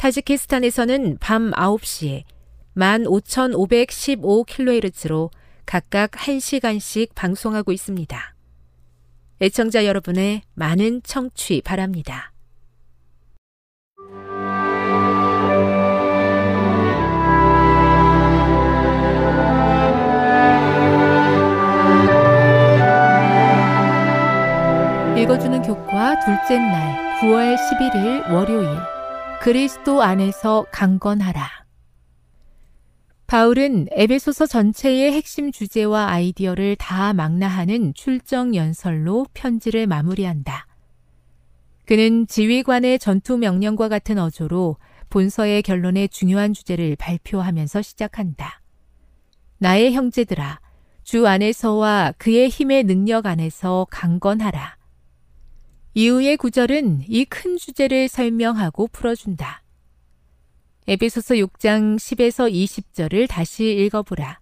타지키스탄에서는 밤 9시에 15,515kHz로 각각 1시간씩 방송하고 있습니다. 애청자 여러분의 많은 청취 바랍니다. 읽어주는 교과 둘째 날 9월 11일 월요일 그리스도 안에서 강건하라. 바울은 에베소서 전체의 핵심 주제와 아이디어를 다 망라하는 출정 연설로 편지를 마무리한다. 그는 지휘관의 전투 명령과 같은 어조로 본서의 결론의 중요한 주제를 발표하면서 시작한다. 나의 형제들아, 주 안에서와 그의 힘의 능력 안에서 강건하라. 이후의 구절은 이 큰 주제를 설명하고 풀어준다. 에베소서 6장 10에서 20절을 다시 읽어보라.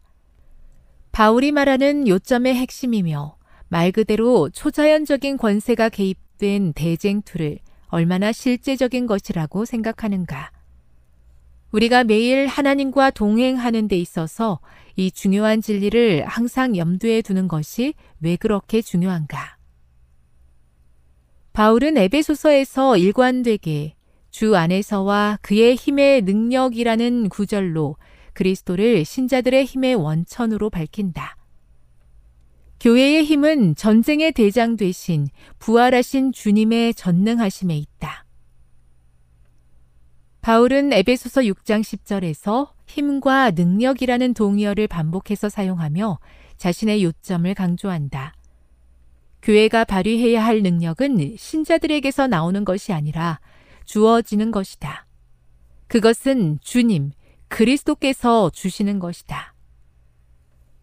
바울이 말하는 요점의 핵심이며 말 그대로 초자연적인 권세가 개입된 대쟁투를 얼마나 실제적인 것이라고 생각하는가. 우리가 매일 하나님과 동행하는 데 있어서 이 중요한 진리를 항상 염두에 두는 것이 왜 그렇게 중요한가. 바울은 에베소서에서 일관되게 주 안에서와 그의 힘의 능력이라는 구절로 그리스도를 신자들의 힘의 원천으로 밝힌다. 교회의 힘은 전쟁의 대장 되신 부활하신 주님의 전능하심에 있다. 바울은 에베소서 6장 10절에서 힘과 능력이라는 동의어를 반복해서 사용하며 자신의 요점을 강조한다. 교회가 발휘해야 할 능력은 신자들에게서 나오는 것이 아니라 주어지는 것이다. 그것은 주님, 그리스도께서 주시는 것이다.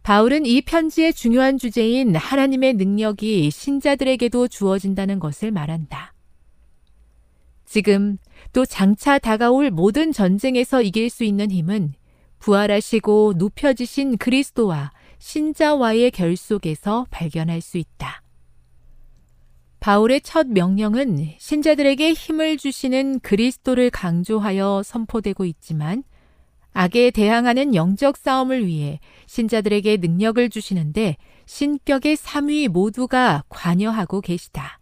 바울은 이 편지의 중요한 주제인 하나님의 능력이 신자들에게도 주어진다는 것을 말한다. 지금 또 장차 다가올 모든 전쟁에서 이길 수 있는 힘은 부활하시고 눕혀지신 그리스도와 신자와의 결속에서 발견할 수 있다. 바울의 첫 명령은 신자들에게 힘을 주시는 그리스도를 강조하여 선포되고 있지만 악에 대항하는 영적 싸움을 위해 신자들에게 능력을 주시는데 신격의 삼위 모두가 관여하고 계시다.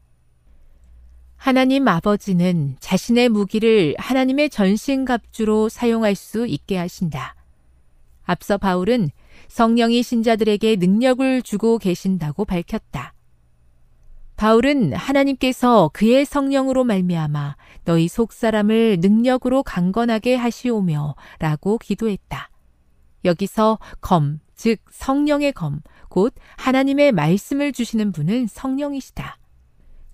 하나님 아버지는 자신의 무기를 하나님의 전신갑주로 사용할 수 있게 하신다. 앞서 바울은 성령이 신자들에게 능력을 주고 계신다고 밝혔다. 바울은 하나님께서 그의 성령으로 말미암아 너희 속사람을 능력으로 강건하게 하시오며 라고 기도했다. 여기서 검, 즉 성령의 검, 곧 하나님의 말씀을 주시는 분은 성령이시다.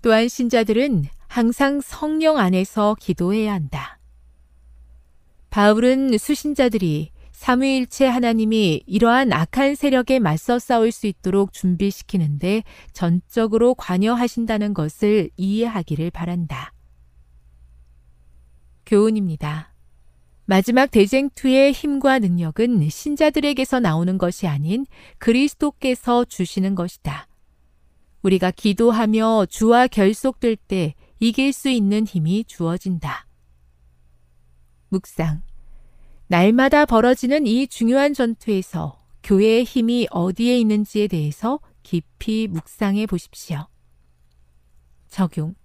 또한 신자들은 항상 성령 안에서 기도해야 한다. 바울은 수신자들이 삼위일체 하나님이 이러한 악한 세력에 맞서 싸울 수 있도록 준비시키는데 전적으로 관여하신다는 것을 이해하기를 바란다. 교훈입니다. 마지막 대쟁투의 힘과 능력은 신자들에게서 나오는 것이 아닌 그리스도께서 주시는 것이다. 우리가 기도하며 주와 결속될 때 이길 수 있는 힘이 주어진다. 묵상. 날마다 벌어지는 이 중요한 전투에서 교회의 힘이 어디에 있는지에 대해서 깊이 묵상해 보십시오. 적용.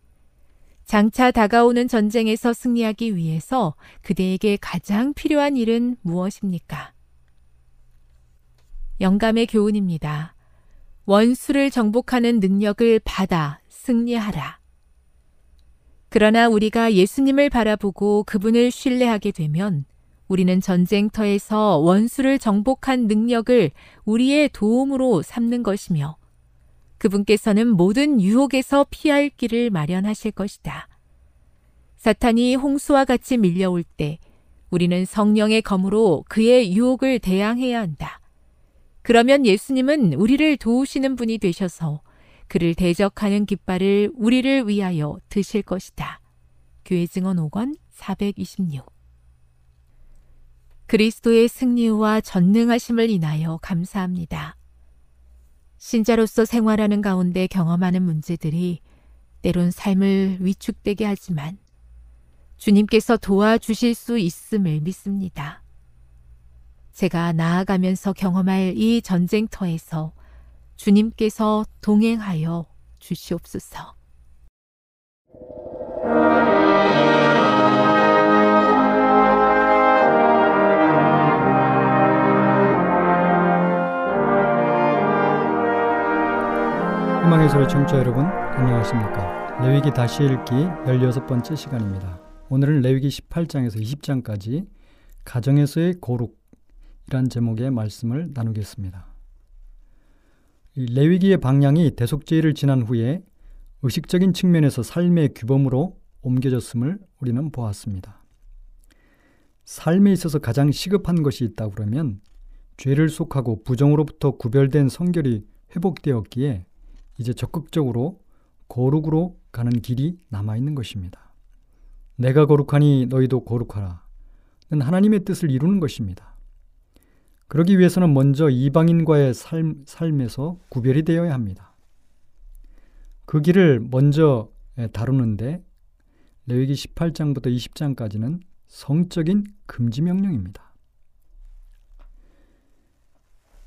장차 다가오는 전쟁에서 승리하기 위해서 그대에게 가장 필요한 일은 무엇입니까? 영감의 교훈입니다. 원수를 정복하는 능력을 받아 승리하라. 그러나 우리가 예수님을 바라보고 그분을 신뢰하게 되면 우리는 전쟁터에서 원수를 정복한 능력을 우리의 도움으로 삼는 것이며 그분께서는 모든 유혹에서 피할 길을 마련하실 것이다. 사탄이 홍수와 같이 밀려올 때 우리는 성령의 검으로 그의 유혹을 대항해야 한다. 그러면 예수님은 우리를 도우시는 분이 되셔서 그를 대적하는 깃발을 우리를 위하여 드실 것이다. 교회 증언 5권 426 그리스도의 승리와 전능하심을 인하여 감사합니다. 신자로서 생활하는 가운데 경험하는 문제들이 때론 삶을 위축되게 하지만 주님께서 도와주실 수 있음을 믿습니다. 제가 나아가면서 경험할 이 전쟁터에서 주님께서 동행하여 주시옵소서. 소리 청취자 여러분. 안녕하십니까. 레위기 다시 읽기 16번째 시간입니다. 오늘은 레위기 18장에서 20장까지 가정에서의 고룩이란 제목의 말씀을 나누겠습니다. 레위기의 방향이 대속제를 지난 후에 의식적인 측면에서 삶의 규범으로 옮겨졌음을 우리는 보았습니다. 삶에 있어서 가장 시급한 것이 있다 그러면 죄를 속하고 부정으로부터 구별된 성결이 회복되었기에 이제 적극적으로 거룩으로 가는 길이 남아있는 것입니다. 내가 거룩하니 너희도 거룩하라. 는 하나님의 뜻을 이루는 것입니다. 그러기 위해서는 먼저 이방인과의 삶, 삶에서 구별이 되어야 합니다. 그 길을 먼저 다루는데 레위기 18장부터 20장까지는 성적인 금지 명령입니다.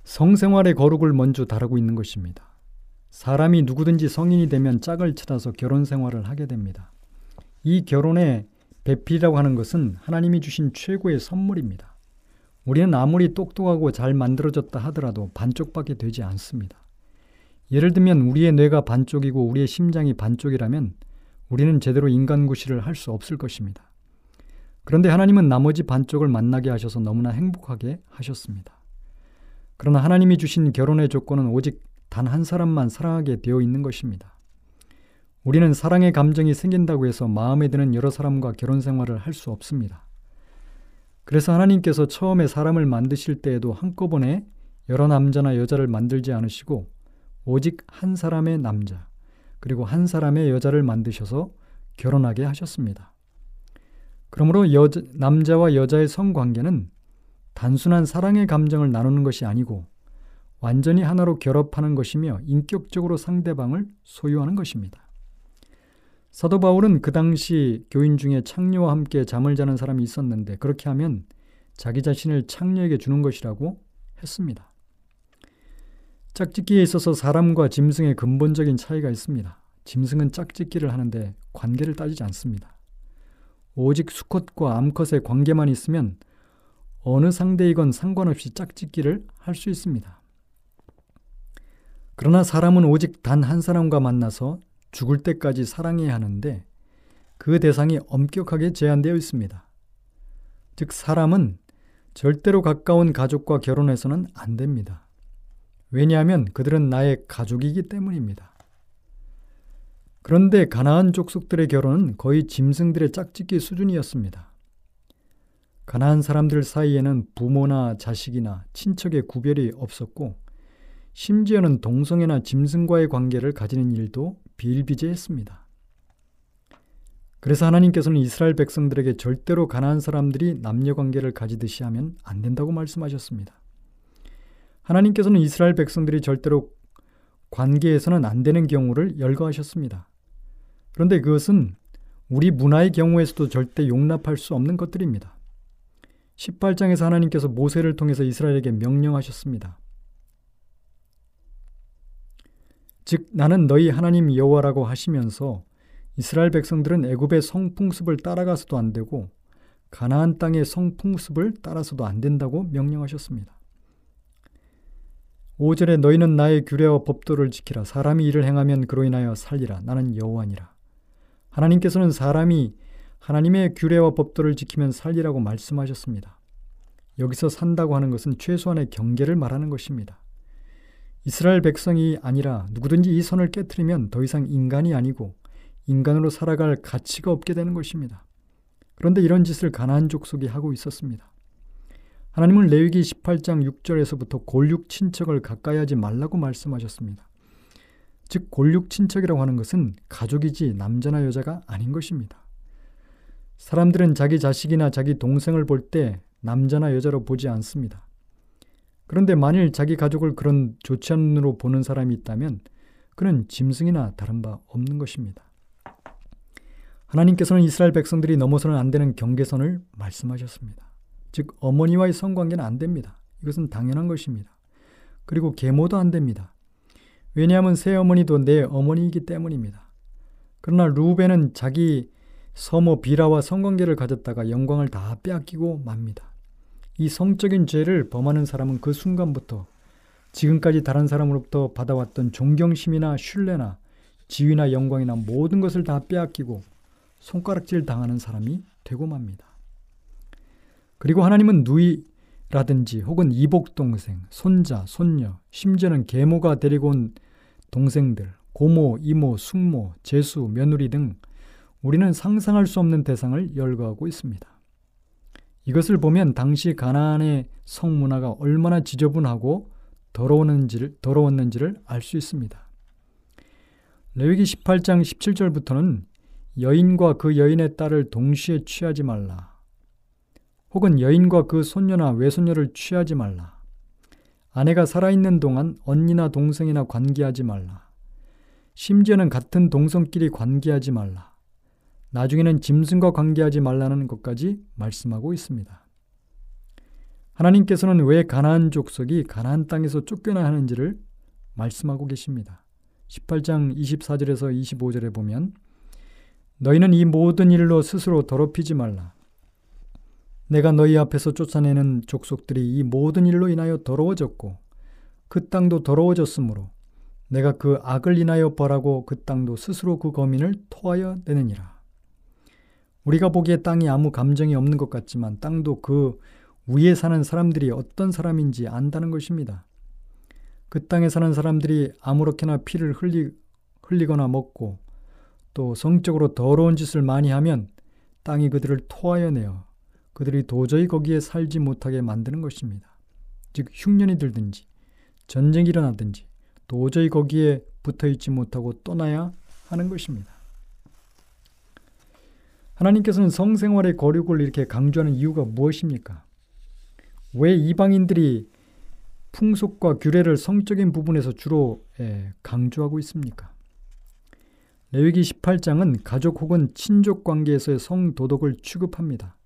성생활의 거룩을 먼저 다루고 있는 것입니다. 사람이 누구든지 성인이 되면 짝을 찾아서 결혼 생활을 하게 됩니다. 이 결혼의 배필이라고 하는 것은 하나님이 주신 최고의 선물입니다. 우리는 아무리 똑똑하고 잘 만들어졌다 하더라도 반쪽밖에 되지 않습니다. 예를 들면 우리의 뇌가 반쪽이고 우리의 심장이 반쪽이라면 우리는 제대로 인간구실을 할 수 없을 것입니다. 그런데 하나님은 나머지 반쪽을 만나게 하셔서 너무나 행복하게 하셨습니다. 그러나 하나님이 주신 결혼의 조건은 오직 단 한 사람만 사랑하게 되어 있는 것입니다. 우리는 사랑의 감정이 생긴다고 해서 마음에 드는 여러 사람과 결혼 생활을 할 수 없습니다. 그래서 하나님께서 처음에 사람을 만드실 때에도 한꺼번에 여러 남자나 여자를 만들지 않으시고 오직 한 사람의 남자 그리고 한 사람의 여자를 만드셔서 결혼하게 하셨습니다. 그러므로 여자, 남자와 여자의 성관계는 단순한 사랑의 감정을 나누는 것이 아니고 완전히 하나로 결합하는 것이며 인격적으로 상대방을 소유하는 것입니다. 사도 바울은 그 당시 교인 중에 창녀와 함께 잠을 자는 사람이 있었는데 그렇게 하면 자기 자신을 창녀에게 주는 것이라고 했습니다. 짝짓기에 있어서 사람과 짐승의 근본적인 차이가 있습니다. 짐승은 짝짓기를 하는데 관계를 따지지 않습니다. 오직 수컷과 암컷의 관계만 있으면 어느 상대이건 상관없이 짝짓기를 할 수 있습니다. 그러나 사람은 오직 단 한 사람과 만나서 죽을 때까지 사랑해야 하는데 그 대상이 엄격하게 제한되어 있습니다. 즉, 사람은 절대로 가까운 가족과 결혼해서는 안 됩니다. 왜냐하면 그들은 나의 가족이기 때문입니다. 그런데 가나안 족속들의 결혼은 거의 짐승들의 짝짓기 수준이었습니다. 가나안 사람들 사이에는 부모나 자식이나 친척의 구별이 없었고 심지어는 동성애나 짐승과의 관계를 가지는 일도 비일비재했습니다. 그래서 하나님께서는 이스라엘 백성들에게 절대로 가나안 사람들이 남녀 관계를 가지듯이 하면 안 된다고 말씀하셨습니다. 하나님께서는 이스라엘 백성들이 절대로 관계에서는 안 되는 경우를 열거하셨습니다. 그런데 그것은 우리 문화의 경우에서도 절대 용납할 수 없는 것들입니다. 18장에서 하나님께서 모세를 통해서 이스라엘에게 명령하셨습니다. 즉 나는 너희 하나님 여호와라고 하시면서 이스라엘 백성들은 애굽의 성풍습을 따라가서도 안 되고 가나안 땅의 성풍습을 따라서도 안 된다고 명령하셨습니다. 5절에 너희는 나의 규례와 법도를 지키라 사람이 이를 행하면 그로 인하여 살리라 나는 여호와니라. 하나님께서는 사람이 하나님의 규례와 법도를 지키면 살리라고 말씀하셨습니다. 여기서 산다고 하는 것은 최소한의 경계를 말하는 것입니다. 이스라엘 백성이 아니라 누구든지 이 선을 깨뜨리면 더 이상 인간이 아니고 인간으로 살아갈 가치가 없게 되는 것입니다. 그런데 이런 짓을 가나안 족속이 하고 있었습니다. 하나님은 레위기 18장 6절에서부터 골육 친척을 가까이 하지 말라고 말씀하셨습니다. 즉 골육 친척이라고 하는 것은 가족이지 남자나 여자가 아닌 것입니다. 사람들은 자기 자식이나 자기 동생을 볼 때 남자나 여자로 보지 않습니다. 그런데 만일 자기 가족을 그런 좋지 않은 눈으로 보는 사람이 있다면 그는 짐승이나 다른 바 없는 것입니다. 하나님께서는 이스라엘 백성들이 넘어서는 안 되는 경계선을 말씀하셨습니다. 즉 어머니와의 성관계는 안 됩니다. 이것은 당연한 것입니다. 그리고 계모도 안 됩니다. 왜냐하면 새 어머니도 내 어머니이기 때문입니다. 그러나 루벤은 자기 서모 비라와 성관계를 가졌다가 영광을 다 빼앗기고 맙니다. 이 성적인 죄를 범하는 사람은 그 순간부터 지금까지 다른 사람으로부터 받아왔던 존경심이나 신뢰나 지위나 영광이나 모든 것을 다 빼앗기고 손가락질 당하는 사람이 되고 맙니다. 그리고 하나님은 누이라든지 혹은 이복 동생, 손자, 손녀, 심지어는 계모가 데리고 온 동생들, 고모, 이모, 숙모, 제수, 며느리 등 우리는 상상할 수 없는 대상을 열거하고 있습니다. 이것을 보면 당시 가나안의 성문화가 얼마나 지저분하고 더러웠는지를, 더러웠는지를 알 수 있습니다. 레위기 18장 17절부터는 여인과 그 여인의 딸을 동시에 취하지 말라. 혹은 여인과 그 손녀나 외손녀를 취하지 말라. 아내가 살아있는 동안 언니나 동생이나 관계하지 말라. 심지어는 같은 동성끼리 관계하지 말라. 나중에는 짐승과 관계하지 말라는 것까지 말씀하고 있습니다. 하나님께서는 왜 가나안 족속이 가나안 땅에서 쫓겨나 하는지를 말씀하고 계십니다. 18장 24절에서 25절에 보면 너희는 이 모든 일로 스스로 더럽히지 말라. 내가 너희 앞에서 쫓아내는 족속들이 이 모든 일로 인하여 더러워졌고 그 땅도 더러워졌으므로 내가 그 악을 인하여 벌하고 그 땅도 스스로 그 거민을 토하여 내느니라. 우리가 보기에 땅이 아무 감정이 없는 것 같지만 땅도 그 위에 사는 사람들이 어떤 사람인지 안다는 것입니다. 그 땅에 사는 사람들이 아무렇게나 피를 흘리, 흘리거나 먹고 또 성적으로 더러운 짓을 많이 하면 땅이 그들을 토하여 내어 그들이 도저히 거기에 살지 못하게 만드는 것입니다. 즉 흉년이 들든지 전쟁이 일어나든지 도저히 거기에 붙어 있지 못하고 떠나야 하는 것입니다. 하나님께서는 성생활의 거룩을 이렇게 강조하는 이유가 무엇입니까? 왜 이방인들이 풍속과 규례를 성적인 부분에서 주로 예, 강조하고 있습니까? 레위기 18장은 가족 혹은 친족 관계에서의 성도덕을 취급합니다.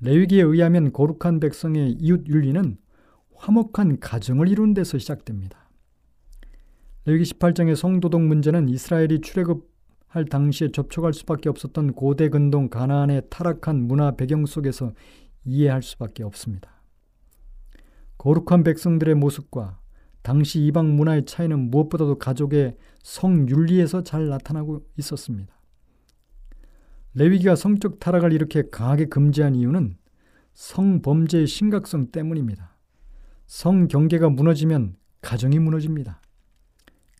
레위기에 의하면 거룩한 백성의 이웃 윤리는 화목한 가정을 이룬 데서 시작됩니다. 레위기 18장의 성도덕 문제는 이스라엘이 출애굽 할 당시에 접촉할 수밖에 없었던 고대 근동 가나안의 타락한 문화 배경 속에서 이해할 수밖에 없습니다. 거룩한 백성들의 모습과 당시 이방 문화의 차이는 무엇보다도 가족의 성윤리에서 잘 나타나고 있었습니다. 레위기가 성적 타락을 이렇게 강하게 금지한 이유는 성범죄의 심각성 때문입니다. 성경계가 무너지면 가정이 무너집니다.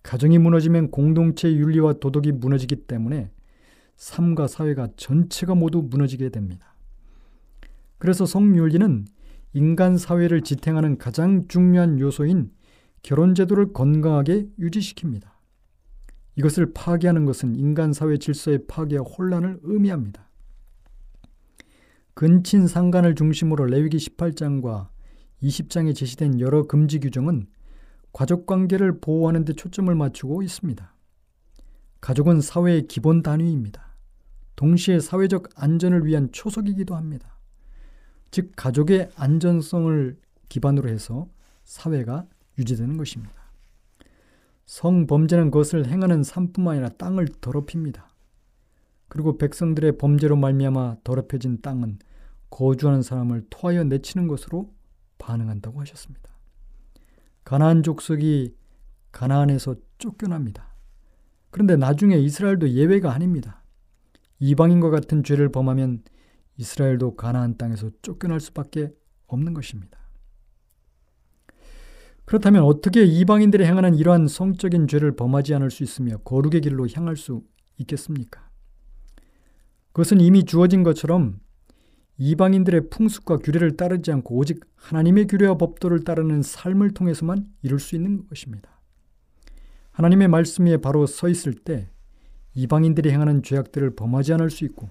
가정이 무너지면 공동체 윤리와 도덕이 무너지기 때문에 삶과 사회가 전체가 모두 무너지게 됩니다. 그래서 성윤리는 인간 사회를 지탱하는 가장 중요한 요소인 결혼 제도를 건강하게 유지시킵니다. 이것을 파괴하는 것은 인간 사회 질서의 파괴와 혼란을 의미합니다. 근친 상간을 중심으로 레위기 18장과 20장에 제시된 여러 금지 규정은 가족 관계를 보호하는 데 초점을 맞추고 있습니다. 가족은 사회의 기본 단위입니다. 동시에 사회적 안전을 위한 초석이기도 합니다. 즉 가족의 안전성을 기반으로 해서 사회가 유지되는 것입니다. 성범죄는 그것을 행하는 삶뿐만 아니라 땅을 더럽힙니다. 그리고 백성들의 범죄로 말미암아 더럽혀진 땅은 거주하는 사람을 토하여 내치는 것으로 반응한다고 하셨습니다. 가나안 족속이 가나안에서 쫓겨납니다. 그런데 나중에 이스라엘도 예외가 아닙니다. 이방인과 같은 죄를 범하면 이스라엘도 가나안 땅에서 쫓겨날 수밖에 없는 것입니다. 그렇다면 어떻게 이방인들이 행하는 이러한 성적인 죄를 범하지 않을 수 있으며 거룩의 길로 향할 수 있겠습니까? 그것은 이미 주어진 것처럼 이방인들의 풍습과 규례를 따르지 않고 오직 하나님의 규례와 법도를 따르는 삶을 통해서만 이룰 수 있는 것입니다. 하나님의 말씀 위에 바로 서 있을 때 이방인들이 행하는 죄악들을 범하지 않을 수 있고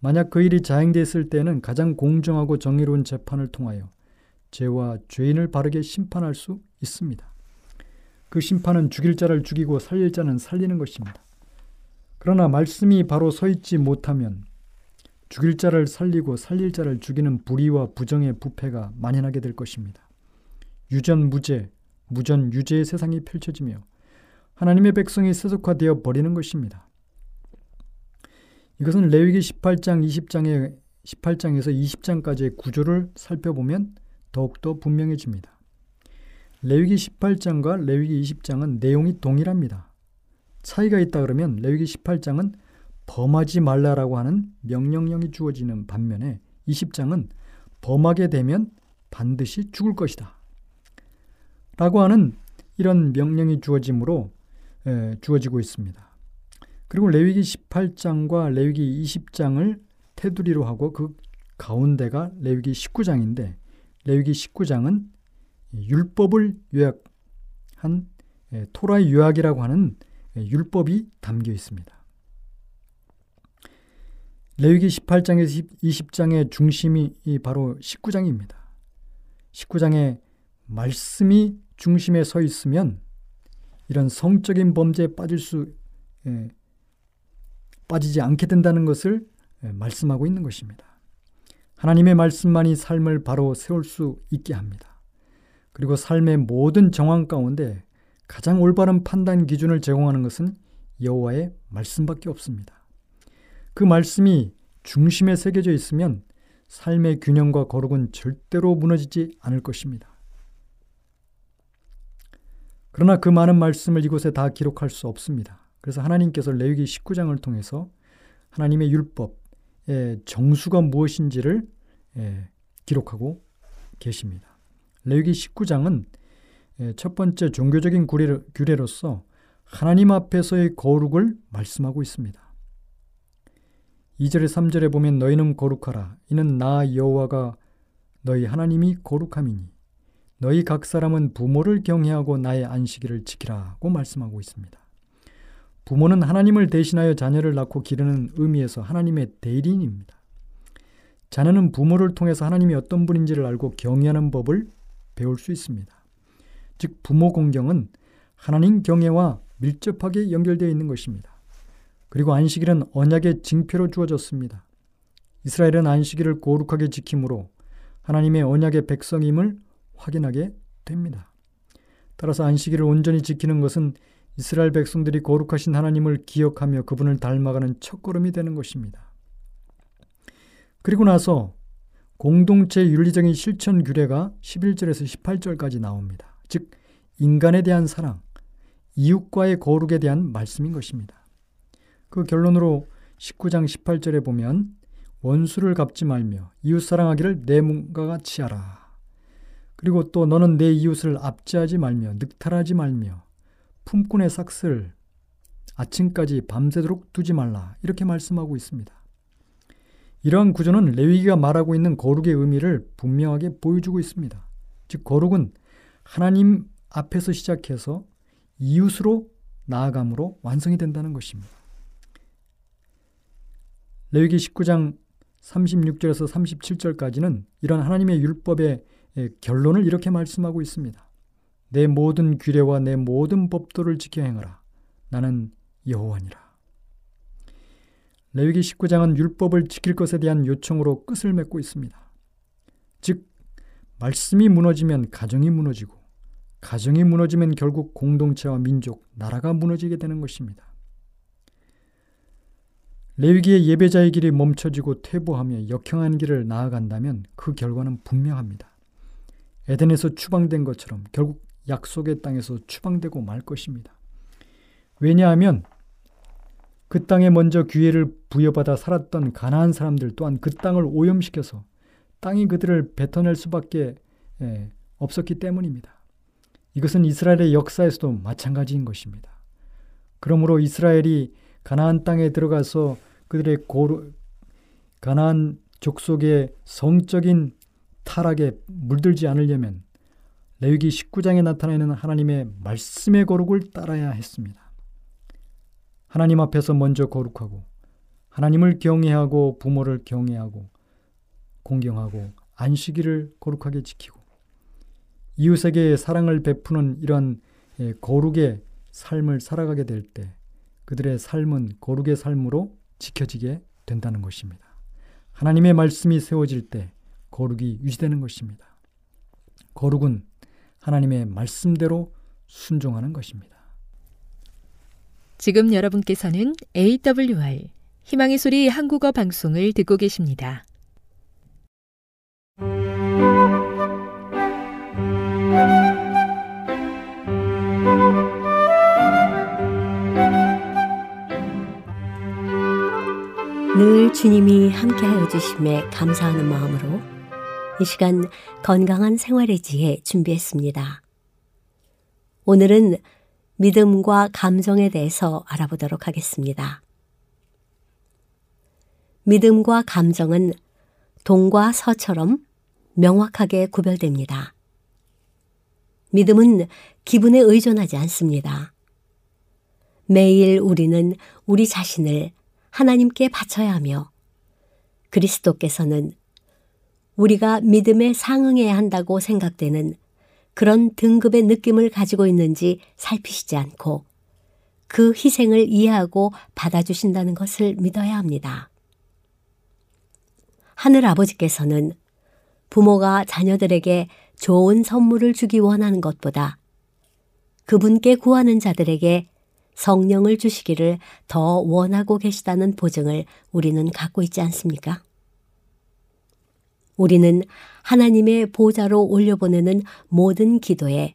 만약 그 일이 자행됐을 때는 가장 공정하고 정의로운 재판을 통하여 죄와 죄인을 바르게 심판할 수 있습니다. 그 심판은 죽일 자를 죽이고 살릴 자는 살리는 것입니다. 그러나 말씀이 바로 서 있지 못하면 죽일 자를 살리고 살릴 자를 죽이는 불의와 부정의 부패가 만연하게 될 것입니다. 유전무죄, 무전유죄의 세상이 펼쳐지며 하나님의 백성이 세속화되어 버리는 것입니다. 이것은 레위기 18장, 20장의 18장에서 20장까지의 구조를 살펴보면 더욱더 분명해집니다. 레위기 18장과 레위기 20장은 내용이 동일합니다. 차이가 있다 그러면 레위기 18장은 범하지 말라라고 하는 명령령이 주어지는 반면에 20장은 범하게 되면 반드시 죽을 것이다. 라고 하는 이런 명령이 주어지므로 에, 주어지고 있습니다. 그리고 레위기 18장과 레위기 20장을 테두리로 하고 그 가운데가 레위기 19장인데 레위기 19장은 율법을 요약한 토라의 요약이라고 하는 율법이 담겨 있습니다. 레위기 18장에서 20장의 중심이 바로 19장입니다. 19장의 말씀이 중심에 서 있으면 이런 성적인 범죄에 빠질 수 예, 빠지지 않게 된다는 것을 예, 말씀하고 있는 것입니다. 하나님의 말씀만이 삶을 바로 세울 수 있게 합니다. 그리고 삶의 모든 정황 가운데 가장 올바른 판단 기준을 제공하는 것은 여호와의 말씀밖에 없습니다. 그 말씀이 중심에 새겨져 있으면 삶의 균형과 거룩은 절대로 무너지지 않을 것입니다. 그러나 그 많은 말씀을 이곳에 다 기록할 수 없습니다. 그래서 하나님께서 레위기 19장을 통해서 하나님의 율법의 정수가 무엇인지를 기록하고 계십니다. 레위기 19장은 첫 번째 종교적인 규례로서 하나님 앞에서의 거룩을 말씀하고 있습니다. 2절에 3절에 보면 너희는 거룩하라. 이는 나 여호와가 너희 하나님이 거룩함이니 너희 각 사람은 부모를 경외하고 나의 안식일을 지키라고 말씀하고 있습니다. 부모는 하나님을 대신하여 자녀를 낳고 기르는 의미에서 하나님의 대리인입니다. 자녀는 부모를 통해서 하나님이 어떤 분인지를 알고 경외하는 법을 배울 수 있습니다. 즉 부모 공경은 하나님 경외와 밀접하게 연결되어 있는 것입니다. 그리고 안식일은 언약의 징표로 주어졌습니다. 이스라엘은 안식일을 거룩하게 지킴으로 하나님의 언약의 백성임을 확인하게 됩니다. 따라서 안식일을 온전히 지키는 것은 이스라엘 백성들이 거룩하신 하나님을 기억하며 그분을 닮아가는 첫걸음이 되는 것입니다. 그리고 나서 공동체 윤리적인 실천 규례가 11절에서 18절까지 나옵니다. 즉 인간에 대한 사랑, 이웃과의 거룩에 대한 말씀인 것입니다. 그 결론으로 19장 18절에 보면 원수를 갚지 말며 이웃 사랑하기를 내 몸과 같이 하라. 그리고 또 너는 내 이웃을 압제하지 말며 늑탈하지 말며 품꾼의 삭슬 아침까지 밤새도록 두지 말라 이렇게 말씀하고 있습니다. 이러한 구조는 레위기가 말하고 있는 거룩의 의미를 분명하게 보여주고 있습니다. 즉 거룩은 하나님 앞에서 시작해서 이웃으로 나아감으로 완성이 된다는 것입니다. 레위기 19장 36절에서 37절까지는 이런 하나님의 율법의 결론을 이렇게 말씀하고 있습니다. 내 모든 규례와 내 모든 법도를 지켜 행하라. 나는 여호와니라. 레위기 19장은 율법을 지킬 것에 대한 요청으로 끝을 맺고 있습니다. 즉 말씀이 무너지면 가정이 무너지고 가정이 무너지면 결국 공동체와 민족, 나라가 무너지게 되는 것입니다. 레위기의 예배자의 길이 멈춰지고 퇴보하며 역행한 길을 나아간다면 그 결과는 분명합니다. 에덴에서 추방된 것처럼 결국 약속의 땅에서 추방되고 말 것입니다. 왜냐하면 그 땅에 먼저 기회를 부여받아 살았던 가나안 사람들 또한 그 땅을 오염시켜서 땅이 그들을 뱉어낼 수밖에 예, 없었기 때문입니다. 이것은 이스라엘의 역사에서도 마찬가지인 것입니다. 그러므로 이스라엘이 가나안 땅에 들어가서 그들의 고루, 가나안 족속의 성적인 타락에 물들지 않으려면 레위기 19장에 나타나는 하나님의 말씀의 거룩을 따라야 했습니다. 하나님 앞에서 먼저 거룩하고 하나님을 경외하고 부모를 경외하고 공경하고 안식일을 거룩하게 지키고 이웃에게 사랑을 베푸는 이러한 예, 거룩의 삶을 살아가게 될 때 그들의 삶은 거룩의 삶으로 지켜지게 된다는 것입니다. 하나님의 말씀이 세워질 때 거룩이 유지되는 것입니다. 거룩은 하나님의 말씀대로 순종하는 것입니다. 지금 여러분께서는 AWR 희망의 소리 한국어 방송을 듣고 계십니다. 늘 주님이 함께하여 주심에 감사하는 마음으로 이 시간 건강한 생활의 지혜 준비했습니다. 오늘은 믿음과 감정에 대해서 알아보도록 하겠습니다. 믿음과 감정은 동과 서처럼 명확하게 구별됩니다. 믿음은 기분에 의존하지 않습니다. 매일 우리는 우리 자신을 하나님께 바쳐야 하며 그리스도께서는 우리가 믿음에 상응해야 한다고 생각되는 그런 등급의 느낌을 가지고 있는지 살피시지 않고 그 희생을 이해하고 받아주신다는 것을 믿어야 합니다. 하늘 아버지께서는 부모가 자녀들에게 좋은 선물을 주기 원하는 것보다 그분께 구하는 자들에게 성령을 주시기를 더 원하고 계시다는 보증을 우리는 갖고 있지 않습니까? 우리는 하나님의 보좌로 올려보내는 모든 기도에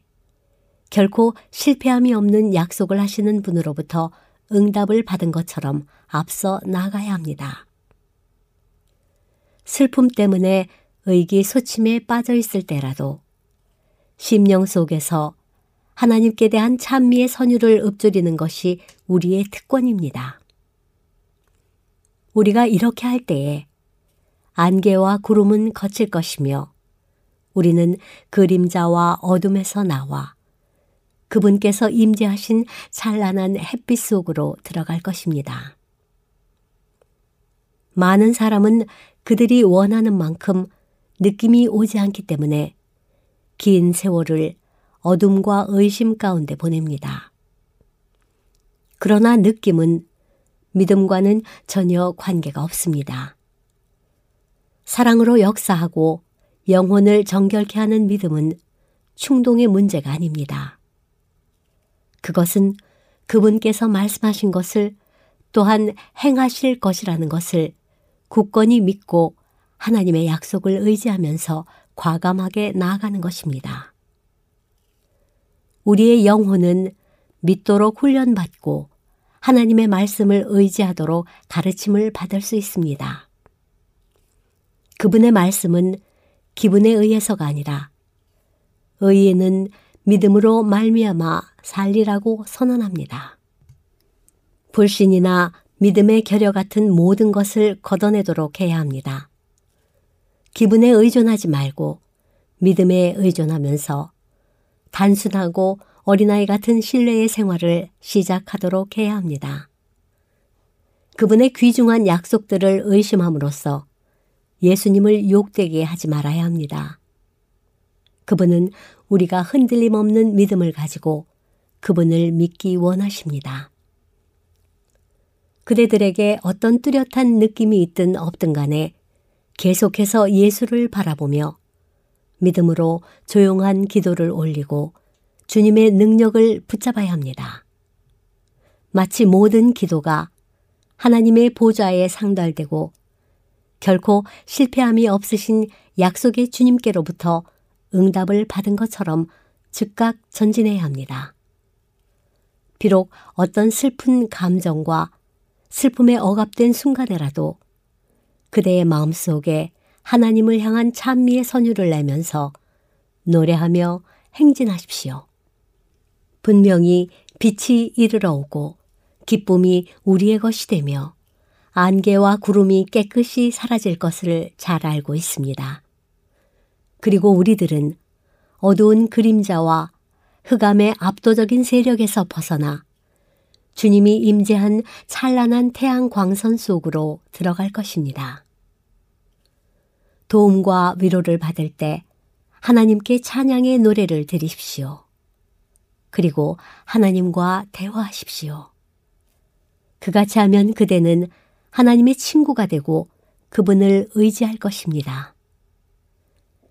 결코 실패함이 없는 약속을 하시는 분으로부터 응답을 받은 것처럼 앞서 나가야 합니다. 슬픔 때문에 의기소침에 빠져 있을 때라도 심령 속에서 하나님께 대한 찬미의 선율을 읊조리는 것이 우리의 특권입니다. 우리가 이렇게 할 때에 안개와 구름은 거칠 것이며 우리는 그림자와 어둠에서 나와 그분께서 임재하신 찬란한 햇빛 속으로 들어갈 것입니다. 많은 사람은 그들이 원하는 만큼 느낌이 오지 않기 때문에 긴 세월을 어둠과 의심 가운데 보냅니다. 그러나 느낌은 믿음과는 전혀 관계가 없습니다. 사랑으로 역사하고 영혼을 정결케 하는 믿음은 충동의 문제가 아닙니다. 그것은 그분께서 말씀하신 것을 또한 행하실 것이라는 것을 굳건히 믿고 하나님의 약속을 의지하면서 과감하게 나아가는 것입니다. 우리의 영혼은 믿도록 훈련받고 하나님의 말씀을 의지하도록 가르침을 받을 수 있습니다. 그분의 말씀은 기분에 의해서가 아니라 의인은 믿음으로 말미암아 살리라고 선언합니다. 불신이나 믿음의 결여 같은 모든 것을 걷어내도록 해야 합니다. 기분에 의존하지 말고 믿음에 의존하면서 단순하고 어린아이 같은 신뢰의 생활을 시작하도록 해야 합니다. 그분의 귀중한 약속들을 의심함으로써 예수님을 욕되게 하지 말아야 합니다. 그분은 우리가 흔들림 없는 믿음을 가지고 그분을 믿기 원하십니다. 그대들에게 어떤 뚜렷한 느낌이 있든 없든 간에 계속해서 예수를 바라보며 믿음으로 조용한 기도를 올리고 주님의 능력을 붙잡아야 합니다. 마치 모든 기도가 하나님의 보좌에 상달되고 결코 실패함이 없으신 약속의 주님께로부터 응답을 받은 것처럼 즉각 전진해야 합니다. 비록 어떤 슬픈 감정과 슬픔에 억압된 순간에라도 그대의 마음속에 하나님을 향한 찬미의 선율을 내면서 노래하며 행진하십시오. 분명히 빛이 이르러 오고 기쁨이 우리의 것이 되며 안개와 구름이 깨끗이 사라질 것을 잘 알고 있습니다. 그리고 우리들은 어두운 그림자와 흑암의 압도적인 세력에서 벗어나 주님이 임재한 찬란한 태양 광선 속으로 들어갈 것입니다. 도움과 위로를 받을 때 하나님께 찬양의 노래를 드리십시오. 그리고 하나님과 대화하십시오. 그같이 하면 그대는 하나님의 친구가 되고 그분을 의지할 것입니다.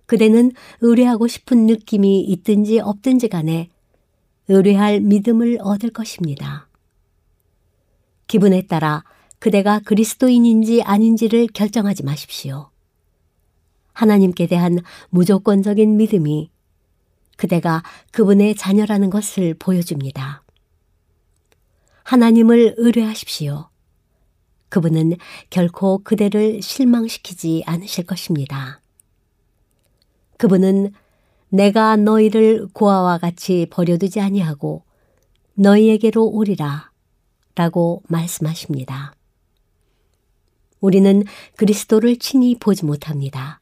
그대는 의뢰하고 싶은 느낌이 있든지 없든지 간에 의뢰할 믿음을 얻을 것입니다. 기분에 따라 그대가 그리스도인인지 아닌지를 결정하지 마십시오. 하나님께 대한 무조건적인 믿음이 그대가 그분의 자녀라는 것을 보여줍니다. 하나님을 의뢰하십시오. 그분은 결코 그대를 실망시키지 않으실 것입니다. 그분은 내가 너희를 고아와 같이 버려두지 아니하고 너희에게로 오리라 라고 말씀하십니다. 우리는 그리스도를 친히 보지 못합니다.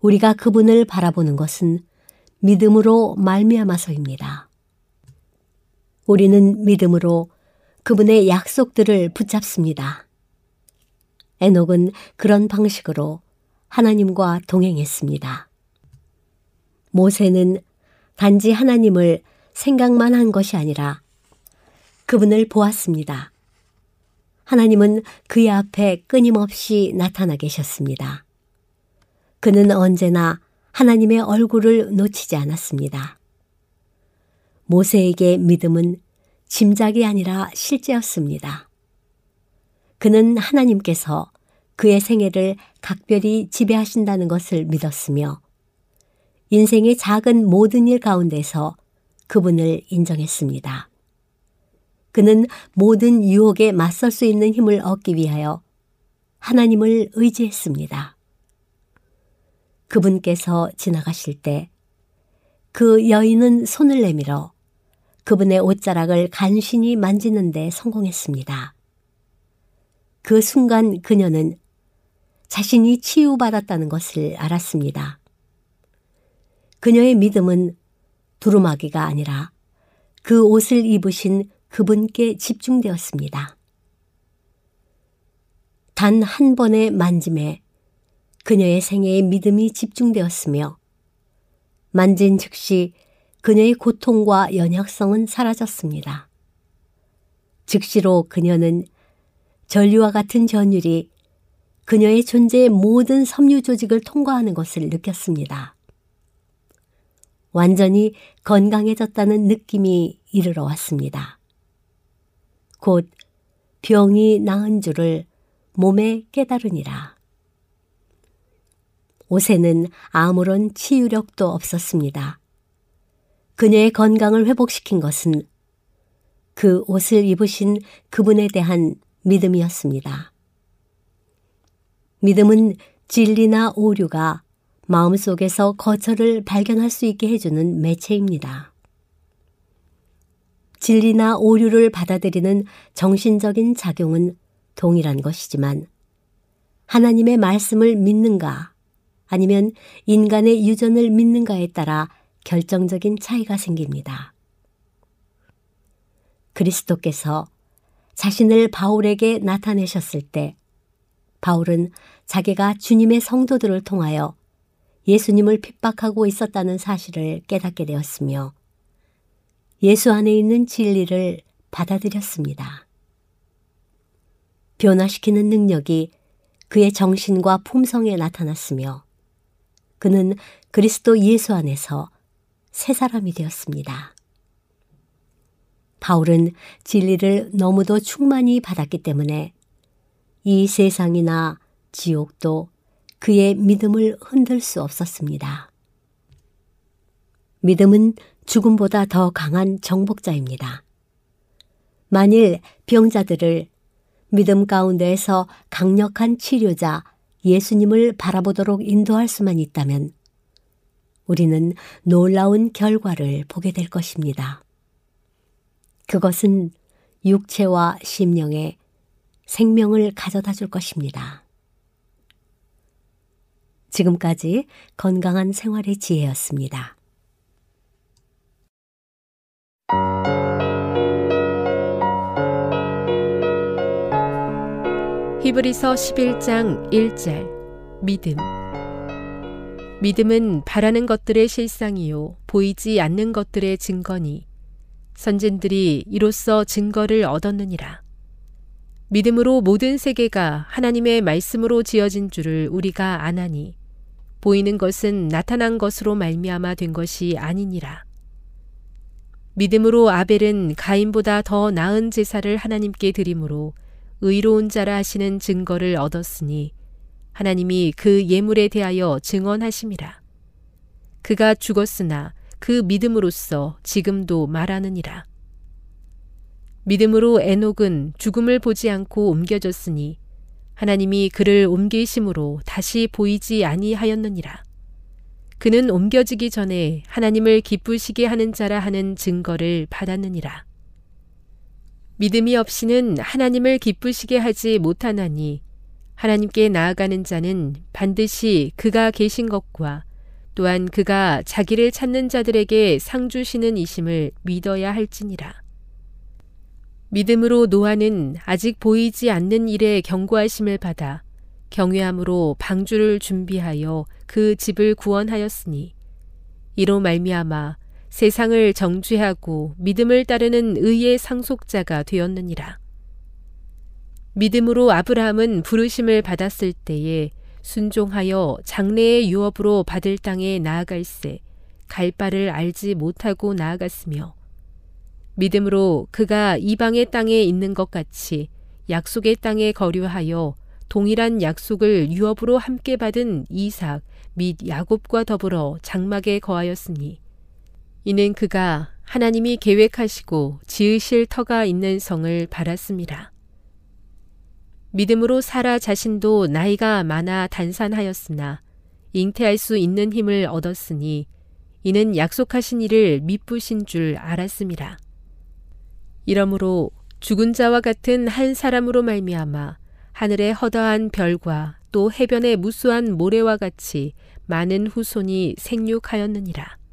우리가 그분을 바라보는 것은 믿음으로 말미암아서입니다. 우리는 믿음으로 그분의 약속들을 붙잡습니다. 에녹은 그런 방식으로 하나님과 동행했습니다. 모세는 단지 하나님을 생각만 한 것이 아니라 그분을 보았습니다. 하나님은 그의 앞에 끊임없이 나타나 계셨습니다. 그는 언제나 하나님의 얼굴을 놓치지 않았습니다. 모세에게 믿음은 짐작이 아니라 실제였습니다. 그는 하나님께서 그의 생애를 각별히 지배하신다는 것을 믿었으며 인생의 작은 모든 일 가운데서 그분을 인정했습니다. 그는 모든 유혹에 맞설 수 있는 힘을 얻기 위하여 하나님을 의지했습니다. 그분께서 지나가실 때 그 여인은 손을 내밀어 그분의 옷자락을 간신히 만지는데 성공했습니다. 그 순간 그녀는 자신이 치유받았다는 것을 알았습니다. 그녀의 믿음은 두루마기가 아니라 그 옷을 입으신 그분께 집중되었습니다. 단 한 번의 만짐에 그녀의 생애의 믿음이 집중되었으며 만진 즉시 그녀의 고통과 연약성은 사라졌습니다. 즉시로 그녀는 전류와 같은 전율이 그녀의 존재의 모든 섬유 조직을 통과하는 것을 느꼈습니다. 완전히 건강해졌다는 느낌이 이르러 왔습니다. 곧 병이 나은 줄을 몸에 깨달으니라. 옷에는 아무런 치유력도 없었습니다. 그녀의 건강을 회복시킨 것은 그 옷을 입으신 그분에 대한 믿음이었습니다. 믿음은 진리나 오류가 마음속에서 거처를 발견할 수 있게 해주는 매체입니다. 진리나 오류를 받아들이는 정신적인 작용은 동일한 것이지만 하나님의 말씀을 믿는가 아니면 인간의 유전을 믿는가에 따라 결정적인 차이가 생깁니다. 그리스도께서 자신을 바울에게 나타내셨을 때 바울은 자기가 주님의 성도들을 통하여 예수님을 핍박하고 있었다는 사실을 깨닫게 되었으며 예수 안에 있는 진리를 받아들였습니다. 변화시키는 능력이 그의 정신과 품성에 나타났으며 그는 그리스도 예수 안에서 새 사람이 되었습니다. 바울은 진리를 너무도 충만히 받았기 때문에 이 세상이나 지옥도 그의 믿음을 흔들 수 없었습니다. 믿음은 죽음보다 더 강한 정복자입니다. 만일 병자들을 믿음 가운데에서 강력한 치료자 예수님을 바라보도록 인도할 수만 있다면 우리는 놀라운 결과를 보게 될 것입니다. 그것은 육체와 심령에 생명을 가져다 줄 것입니다. 지금까지 건강한 생활의 지혜였습니다. 히브리서 11장 1절 믿음 믿음은 바라는 것들의 실상이요 보이지 않는 것들의 증거니 선진들이 이로써 증거를 얻었느니라. 믿음으로 모든 세계가 하나님의 말씀으로 지어진 줄을 우리가 아나니 보이는 것은 나타난 것으로 말미암아 된 것이 아니니라. 믿음으로 아벨은 가인보다 더 나은 제사를 하나님께 드림으로 의로운 자라 하시는 증거를 얻었으니 하나님이 그 예물에 대하여 증언하심이라. 그가 죽었으나 그 믿음으로써 지금도 말하느니라. 믿음으로 에녹은 죽음을 보지 않고 옮겨졌으니 하나님이 그를 옮기심으로 다시 보이지 아니하였느니라. 그는 옮겨지기 전에 하나님을 기쁘시게 하는 자라 하는 증거를 받았느니라. 믿음이 없이는 하나님을 기쁘시게 하지 못하나니 하나님께 나아가는 자는 반드시 그가 계신 것과 또한 그가 자기를 찾는 자들에게 상 주시는 이심을 믿어야 할지니라. 믿음으로 노아는 아직 보이지 않는 일에 경고하심을 받아 경외함으로 방주를 준비하여 그 집을 구원하였으니 이로 말미암아 세상을 정죄하고 믿음을 따르는 의의 상속자가 되었느니라. 믿음으로 아브라함은 부르심을 받았을 때에 순종하여 장래의 유업으로 받을 땅에 나아갈새 갈 바를 알지 못하고 나아갔으며 믿음으로 그가 이방의 땅에 있는 것 같이 약속의 땅에 거류하여 동일한 약속을 유업으로 함께 받은 이삭 및 야곱과 더불어 장막에 거하였으니 이는 그가 하나님이 계획하시고 지으실 터가 있는 성을 바랐습니다. 믿음으로 사라 자신도 나이가 많아 단산하였으나 잉태할 수 있는 힘을 얻었으니 이는 약속하신 이를 미쁘신 줄 알았습니다. 이러므로 죽은 자와 같은 한 사람으로 말미암아 하늘의 허다한 별과 또 해변의 무수한 모래와 같이 많은 후손이 생육하였느니라.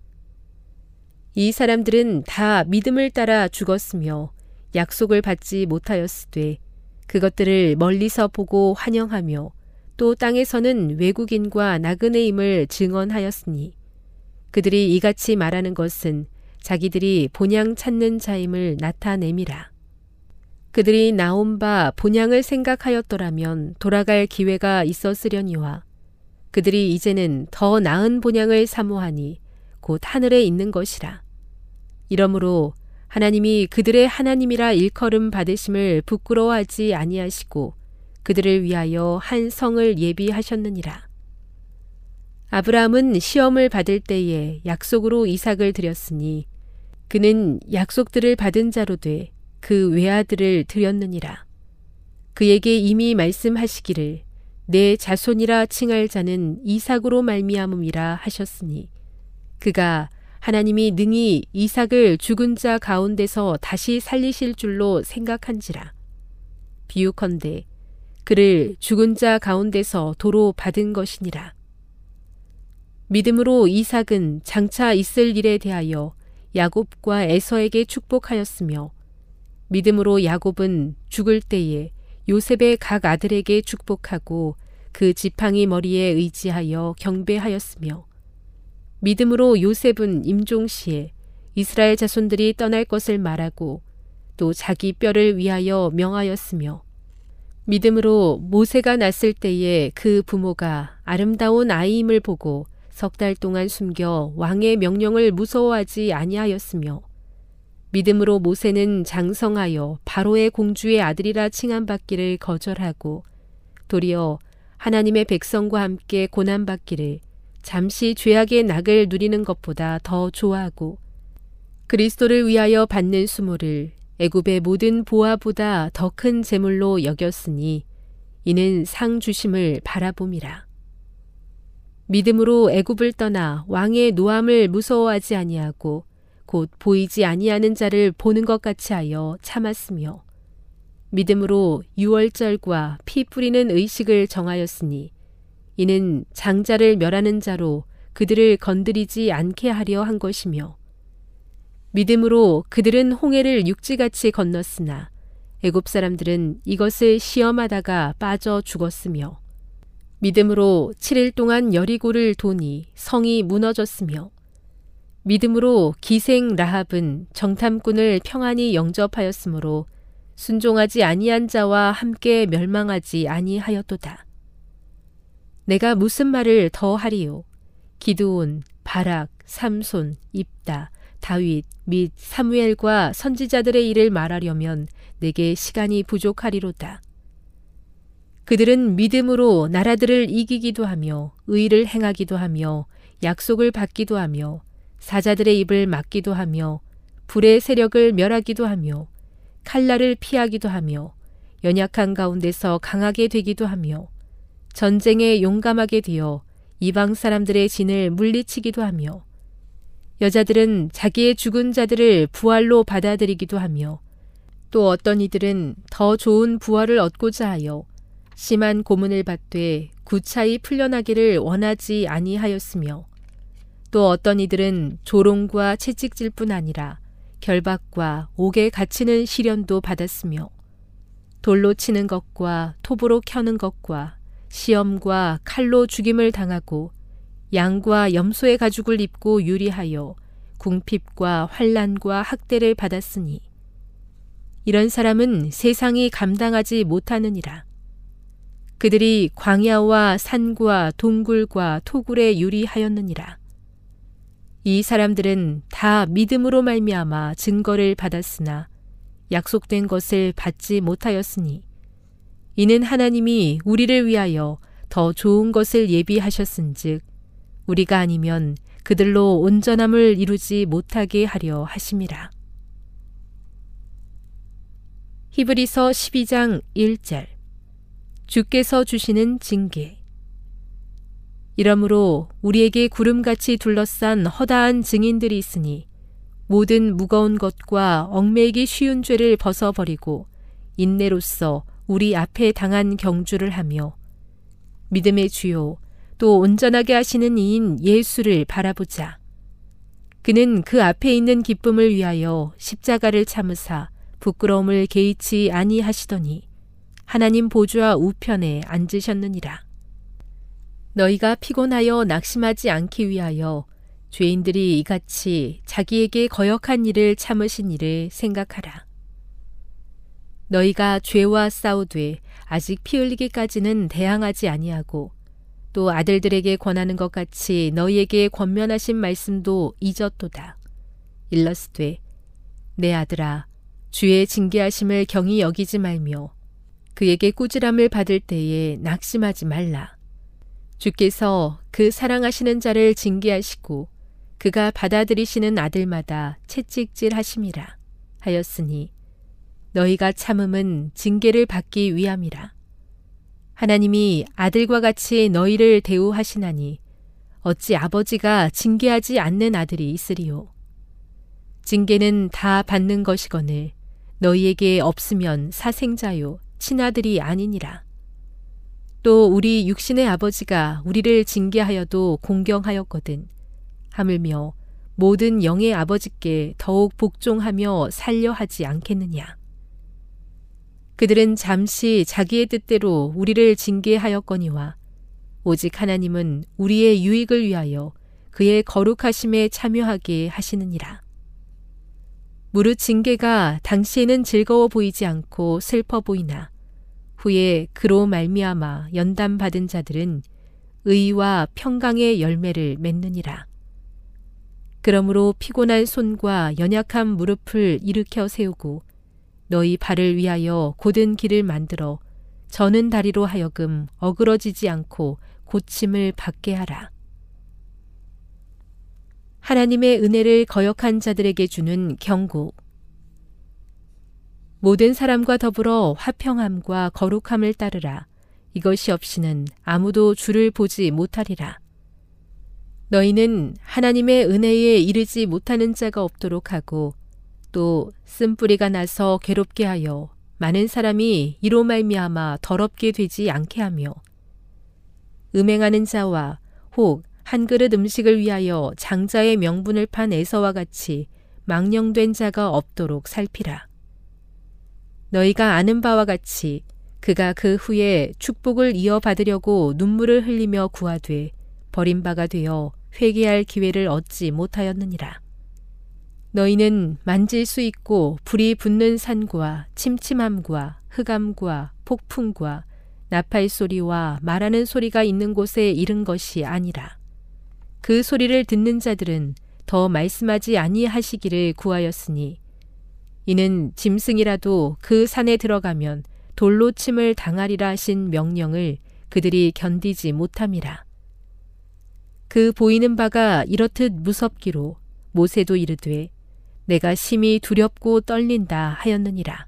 이 사람들은 다 믿음을 따라 죽었으며 약속을 받지 못하였으되 그것들을 멀리서 보고 환영하며 또 땅에서는 외국인과 나그네임을 증언하였으니 그들이 이같이 말하는 것은 자기들이 본향 찾는 자임을 나타내미라. 그들이 나온 바 본향을 생각하였더라면 돌아갈 기회가 있었으려니와 그들이 이제는 더 나은 본향을 사모하니 곧 하늘에 있는 것이라. 이러므로 하나님이 그들의 하나님이라 일컬음 받으심을 부끄러워하지 아니하시고 그들을 위하여 한 성을 예비하셨느니라. 아브라함은 시험을 받을 때에 약속으로 이삭을 드렸으니 그는 약속들을 받은 자로 돼 그 외아들을 드렸느니라. 그에게 이미 말씀하시기를 내 자손이라 칭할 자는 이삭으로 말미암음이라 하셨으니 그가 하나님이 능히 이삭을 죽은 자 가운데서 다시 살리실 줄로 생각한지라. 비유컨대 그를 죽은 자 가운데서 도로 받은 것이니라. 믿음으로 이삭은 장차 있을 일에 대하여 야곱과 에서에게 축복하였으며 믿음으로 야곱은 죽을 때에 요셉의 각 아들에게 축복하고 그 지팡이 머리에 의지하여 경배하였으며 믿음으로 요셉은 임종 시에 이스라엘 자손들이 떠날 것을 말하고 또 자기 뼈를 위하여 명하였으며 믿음으로 모세가 났을 때에 그 부모가 아름다운 아이임을 보고 석 달 동안 숨겨 왕의 명령을 무서워하지 아니하였으며 믿음으로 모세는 장성하여 바로의 공주의 아들이라 칭함받기를 거절하고 도리어 하나님의 백성과 함께 고난받기를 잠시 죄악의 낙을 누리는 것보다 더 좋아하고 그리스도를 위하여 받는 수모를 애굽의 모든 보아보다 더 큰 재물로 여겼으니 이는 상 주심을 바라봄이라. 믿음으로 애굽을 떠나 왕의 노함을 무서워하지 아니하고 곧 보이지 아니하는 자를 보는 것 같이 하여 참았으며 믿음으로 유월절과 피 뿌리는 의식을 정하였으니 이는 장자를 멸하는 자로 그들을 건드리지 않게 하려 한 것이며 믿음으로 그들은 홍해를 육지같이 건넜으나 애굽 사람들은 이것을 시험하다가 빠져 죽었으며 믿음으로 7일 동안 여리고를 도니 성이 무너졌으며 믿음으로 기생 라합은 정탐꾼을 평안히 영접하였으므로 순종하지 아니한 자와 함께 멸망하지 아니하였도다. 내가 무슨 말을 더 하리요? 기드온, 바락, 삼손, 입다, 다윗 및 사무엘과 선지자들의 일을 말하려면 내게 시간이 부족하리로다. 그들은 믿음으로 나라들을 이기기도 하며 의를 행하기도 하며 약속을 받기도 하며 사자들의 입을 막기도 하며 불의 세력을 멸하기도 하며 칼날을 피하기도 하며 연약한 가운데서 강하게 되기도 하며 전쟁에 용감하게 되어 이방 사람들의 진을 물리치기도 하며 여자들은 자기의 죽은 자들을 부활로 받아들이기도 하며 또 어떤 이들은 더 좋은 부활을 얻고자 하여 심한 고문을 받되 구차히 풀려나기를 원하지 아니하였으며 또 어떤 이들은 조롱과 채찍질 뿐 아니라 결박과 옥에 갇히는 시련도 받았으며 돌로 치는 것과 톱으로 켜는 것과 시험과 칼로 죽임을 당하고 양과 염소의 가죽을 입고 유리하여 궁핍과 환란과 학대를 받았으니 이런 사람은 세상이 감당하지 못하느니라. 그들이 광야와 산과 동굴과 토굴에 유리하였느니라. 이 사람들은 다 믿음으로 말미암아 증거를 받았으나 약속된 것을 받지 못하였으니 이는 하나님이 우리를 위하여 더 좋은 것을 예비하셨은즉 우리가 아니면 그들로 온전함을 이루지 못하게 하려 하심이라. 히브리서 12장 1절 주께서 주시는 징계 이러므로 우리에게 구름같이 둘러싼 허다한 증인들이 있으니 모든 무거운 것과 얽매이기 쉬운 죄를 벗어버리고 인내로서 우리 앞에 당한 경주를 하며 믿음의 주요 또 온전하게 하시는 이인 예수를 바라보자. 그는 그 앞에 있는 기쁨을 위하여 십자가를 참으사 부끄러움을 개의치 아니하시더니 하나님 보좌 우편에 앉으셨느니라. 너희가 피곤하여 낙심하지 않기 위하여 죄인들이 이같이 자기에게 거역한 일을 참으신 일을 생각하라. 너희가 죄와 싸우되 아직 피 흘리기까지는 대항하지 아니하고 또 아들들에게 권하는 것 같이 너희에게 권면하신 말씀도 잊었도다. 일러스되 내 아들아 주의 징계하심을 경히 여기지 말며 그에게 꾸지람을 받을 때에 낙심하지 말라. 주께서 그 사랑하시는 자를 징계하시고 그가 받아들이시는 아들마다 채찍질 하심이라 하였으니 너희가 참음은 징계를 받기 위함이라. 하나님이 아들과 같이 너희를 대우하시나니 어찌 아버지가 징계하지 않는 아들이 있으리요. 징계는 다 받는 것이거늘 너희에게 없으면 사생자요 친아들이 아니니라. 또 우리 육신의 아버지가 우리를 징계하여도 공경하였거든. 하물며 모든 영의 아버지께 더욱 복종하며 살려 하지 않겠느냐. 그들은 잠시 자기의 뜻대로 우리를 징계하였거니와 오직 하나님은 우리의 유익을 위하여 그의 거룩하심에 참여하게 하시느니라. 무릇 징계가 당시에는 즐거워 보이지 않고 슬퍼 보이나 후에 그로 말미암아 연단 받은 자들은 의와 평강의 열매를 맺느니라. 그러므로 피곤한 손과 연약한 무릎을 일으켜 세우고 너희 발을 위하여 곧은 길을 만들어 저는 다리로 하여금 어그러지지 않고 고침을 받게 하라. 하나님의 은혜를 거역한 자들에게 주는 경고. 모든 사람과 더불어 화평함과 거룩함을 따르라. 이것이 없이는 아무도 주를 보지 못하리라. 너희는 하나님의 은혜에 이르지 못하는 자가 없도록 하고 또 쓴뿌리가 나서 괴롭게 하여 많은 사람이 이로 말미암아 더럽게 되지 않게 하며 음행하는 자와 혹 한 그릇 음식을 위하여 장자의 명분을 판 에서와 같이 망령된 자가 없도록 살피라. 너희가 아는 바와 같이 그가 그 후에 축복을 이어받으려고 눈물을 흘리며 구하되 버림바가 되어 회개할 기회를 얻지 못하였느니라. 너희는 만질 수 있고 불이 붙는 산과 침침함과 흑암과 폭풍과 나팔 소리와 말하는 소리가 있는 곳에 이른 것이 아니라 그 소리를 듣는 자들은 더 말씀하지 아니하시기를 구하였으니 이는 짐승이라도 그 산에 들어가면 돌로 침을 당하리라 하신 명령을 그들이 견디지 못함이라. 그 보이는 바가 이렇듯 무섭기로 모세도 이르되 내가 심히 두렵고 떨린다 하였느니라.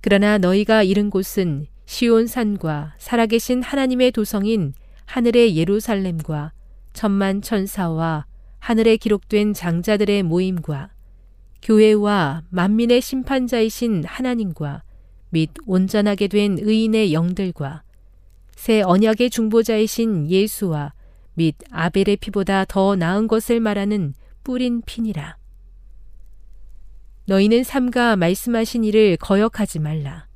그러나 너희가 이른 곳은 시온 산과 살아계신 하나님의 도성인 하늘의 예루살렘과 천만 천사와 하늘에 기록된 장자들의 모임과 교회와 만민의 심판자이신 하나님과 및 온전하게 된 의인의 영들과 새 언약의 중보자이신 예수와 및 아벨의 피보다 더 나은 것을 말하는 뿌린 피니라. 너희는 삼가 말씀하신 일을 거역하지 말라.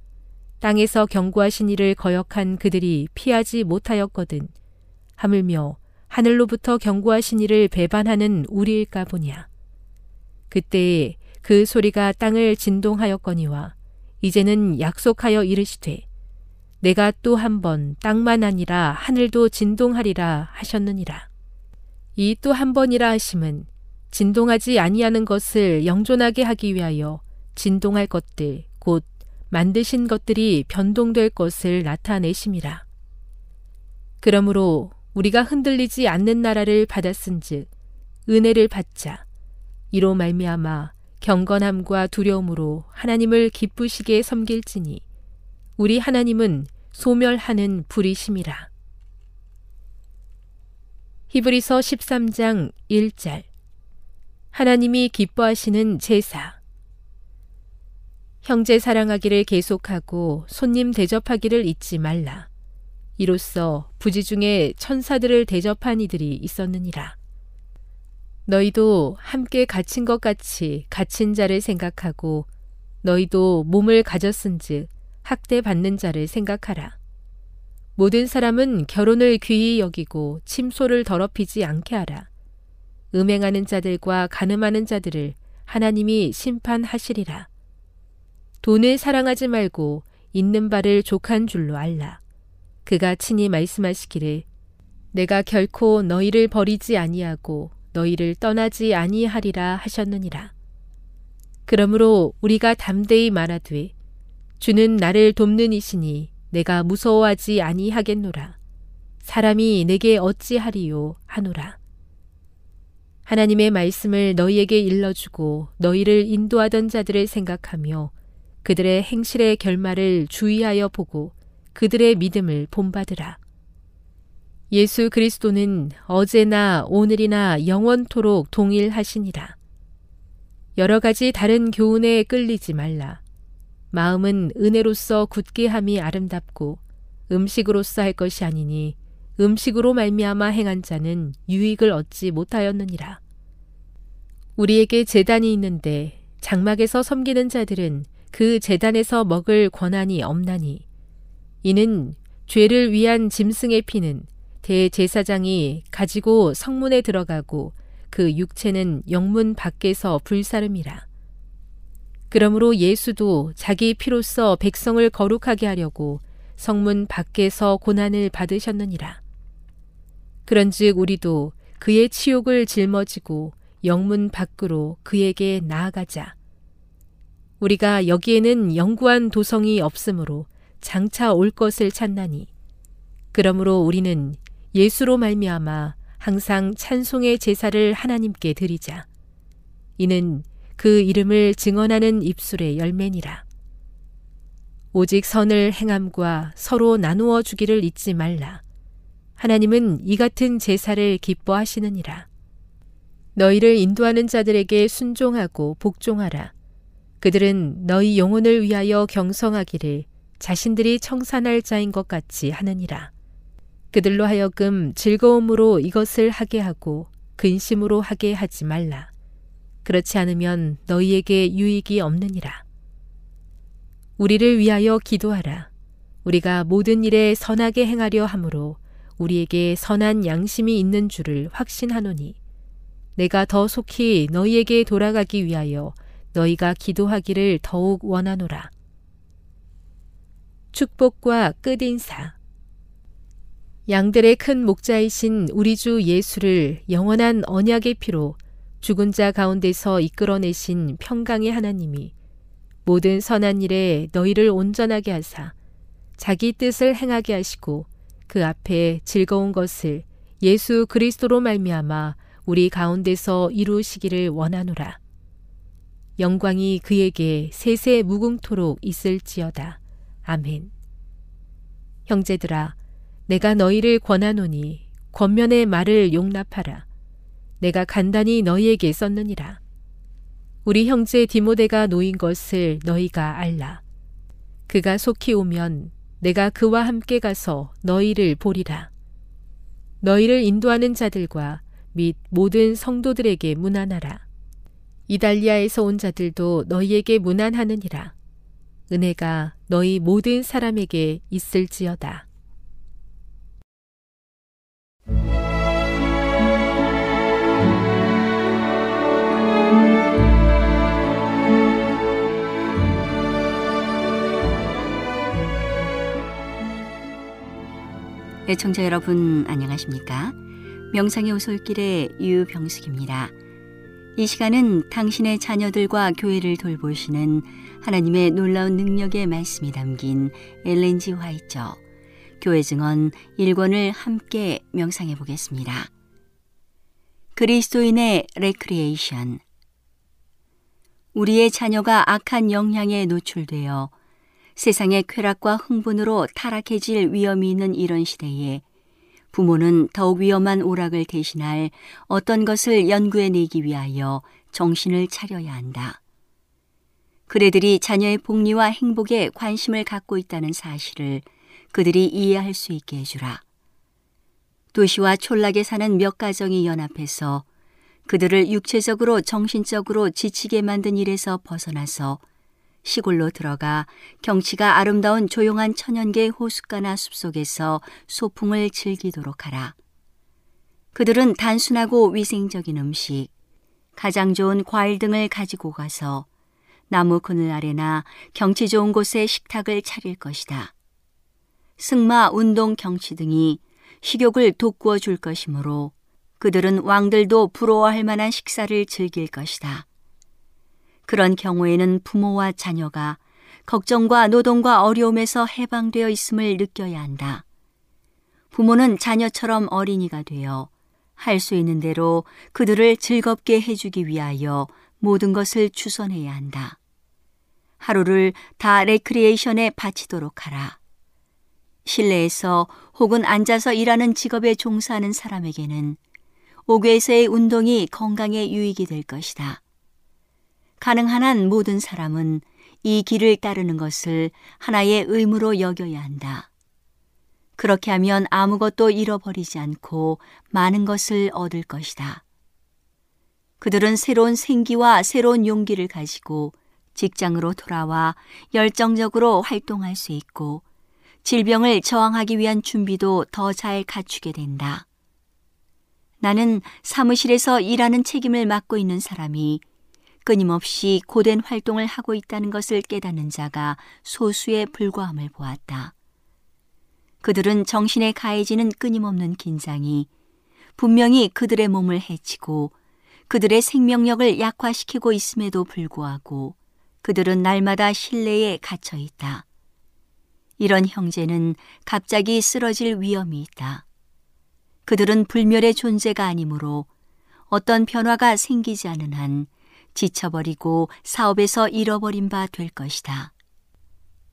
땅에서 경고하신 일을 거역한 그들이 피하지 못하였거든. 하물며 하늘로부터 경고하신 일을 배반하는 우리일까 보냐. 그때에 그 소리가 땅을 진동하였거니와 이제는 약속하여 이르시되 내가 또 한 번 땅만 아니라 하늘도 진동하리라 하셨느니라. 이 또 한 번이라 하심은 진동하지 아니하는 것을 영존하게 하기 위하여 진동할 것들 곧 만드신 것들이 변동될 것을 나타내심이라. 그러므로 우리가 흔들리지 않는 나라를 받았은즉 은혜를 받자 이로 말미암아 경건함과 두려움으로 하나님을 기쁘시게 섬길지니 우리 하나님은 소멸하는 불이심이라. 히브리서 13장 1절 하나님이 기뻐하시는 제사. 형제 사랑하기를 계속하고 손님 대접하기를 잊지 말라. 이로써 부지 중에 천사들을 대접한 이들이 있었느니라. 너희도 함께 갇힌 것 같이 갇힌 자를 생각하고 너희도 몸을 가졌은즉 학대 받는 자를 생각하라. 모든 사람은 결혼을 귀히 여기고 침소를 더럽히지 않게 하라. 음행하는 자들과 가늠하는 자들을 하나님이 심판하시리라. 돈을 사랑하지 말고 있는 바를 족한 줄로 알라. 그가 친히 말씀하시기를 내가 결코 너희를 버리지 아니하고 너희를 떠나지 아니하리라 하셨느니라. 그러므로 우리가 담대히 말하되 주는 나를 돕는 이시니 내가 무서워하지 아니하겠노라. 사람이 내게 어찌하리요 하노라. 하나님의 말씀을 너희에게 일러주고 너희를 인도하던 자들을 생각하며 그들의 행실의 결말을 주의하여 보고 그들의 믿음을 본받으라. 예수 그리스도는 어제나 오늘이나 영원토록 동일하시니라. 여러 가지 다른 교훈에 끌리지 말라. 마음은 은혜로서 굳게 함이 아름답고 음식으로서 할 것이 아니니 음식으로 말미암아 행한 자는 유익을 얻지 못하였느니라. 우리에게 재단이 있는데 장막에서 섬기는 자들은 그 재단에서 먹을 권한이 없나니 이는 죄를 위한 짐승의 피는 대제사장이 가지고 성문에 들어가고 그 육체는 영문 밖에서 불사름이라. 그러므로 예수도 자기 피로써 백성을 거룩하게 하려고 성문 밖에서 고난을 받으셨느니라. 그런즉 우리도 그의 치욕을 짊어지고 영문 밖으로 그에게 나아가자. 우리가 여기에는 영구한 도성이 없으므로 장차 올 것을 찾나니 그러므로 우리는 예수로 말미암아 항상 찬송의 제사를 하나님께 드리자. 이는 그 이름을 증언하는 입술의 열매니라. 오직 선을 행함과 서로 나누어 주기를 잊지 말라. 하나님은 이 같은 제사를 기뻐하시느니라. 너희를 인도하는 자들에게 순종하고 복종하라. 그들은 너희 영혼을 위하여 경성하기를 자신들이 청산할 자인 것 같이 하느니라. 그들로 하여금 즐거움으로 이것을 하게 하고 근심으로 하게 하지 말라. 그렇지 않으면 너희에게 유익이 없느니라. 우리를 위하여 기도하라. 우리가 모든 일에 선하게 행하려 하므로 우리에게 선한 양심이 있는 줄을 확신하노니 내가 더 속히 너희에게 돌아가기 위하여 너희가 기도하기를 더욱 원하노라. 축복과 끝인사 양들의 큰 목자이신 우리 주 예수를 영원한 언약의 피로 죽은 자 가운데서 이끌어내신 평강의 하나님이 모든 선한 일에 너희를 온전하게 하사 자기 뜻을 행하게 하시고 그 앞에 즐거운 것을 예수 그리스도로 말미암아 우리 가운데서 이루시기를 원하노라. 영광이 그에게 세세 무궁토록 있을지어다. 아멘. 형제들아, 내가 너희를 권하노니 권면의 말을 용납하라. 내가 간단히 너희에게 썼느니라. 우리 형제 디모데가 놓인 것을 너희가 알라. 그가 속히 오면 내가 그와 함께 가서 너희를 보리라. 너희를 인도하는 자들과 및 모든 성도들에게 문안하라. 이달리아에서 온 자들도 너희에게 문안하느니라. 은혜가 너희 모든 사람에게 있을지어다. 애청자 네, 여러분 안녕하십니까? 명상의 오솔길의 유병숙입니다. 이 시간은 당신의 자녀들과 교회를 돌보시는 하나님의 놀라운 능력의 말씀이 담긴 엘렌 지 화잇의 교회 증언 1권을 함께 명상해 보겠습니다. 그리스도인의 레크리에이션 우리의 자녀가 악한 영향에 노출되어 세상의 쾌락과 흥분으로 타락해질 위험이 있는 이런 시대에 부모는 더욱 위험한 오락을 대신할 어떤 것을 연구해내기 위하여 정신을 차려야 한다. 그래들이 자녀의 복리와 행복에 관심을 갖고 있다는 사실을 그들이 이해할 수 있게 해주라. 도시와 촌락에 사는 몇 가정이 연합해서 그들을 육체적으로 정신적으로 지치게 만든 일에서 벗어나서 시골로 들어가 경치가 아름다운 조용한 천연계 호숫가나 숲속에서 소풍을 즐기도록 하라. 그들은 단순하고 위생적인 음식, 가장 좋은 과일 등을 가지고 가서 나무 그늘 아래나 경치 좋은 곳에 식탁을 차릴 것이다. 승마, 운동, 경치 등이 식욕을 돋구어 줄 것이므로 그들은 왕들도 부러워할 만한 식사를 즐길 것이다. 그런 경우에는 부모와 자녀가 걱정과 노동과 어려움에서 해방되어 있음을 느껴야 한다. 부모는 자녀처럼 어린이가 되어 할 수 있는 대로 그들을 즐겁게 해주기 위하여 모든 것을 주선해야 한다. 하루를 다 레크리에이션에 바치도록 하라. 실내에서 혹은 앉아서 일하는 직업에 종사하는 사람에게는 5괴에서의 운동이 건강에 유익이 될 것이다. 가능한 한 모든 사람은 이 길을 따르는 것을 하나의 의무로 여겨야 한다. 그렇게 하면 아무것도 잃어버리지 않고 많은 것을 얻을 것이다. 그들은 새로운 생기와 새로운 용기를 가지고 직장으로 돌아와 열정적으로 활동할 수 있고 질병을 저항하기 위한 준비도 더 잘 갖추게 된다. 나는 사무실에서 일하는 책임을 맡고 있는 사람이 끊임없이 고된 활동을 하고 있다는 것을 깨닫는 자가 소수에 불과함을 보았다. 그들은 정신에 가해지는 끊임없는 긴장이 분명히 그들의 몸을 해치고 그들의 생명력을 약화시키고 있음에도 불구하고 그들은 날마다 실내에 갇혀 있다. 이런 형제는 갑자기 쓰러질 위험이 있다. 그들은 불멸의 존재가 아니므로 어떤 변화가 생기지 않은 한 지쳐버리고 사업에서 잃어버린 바 될 것이다.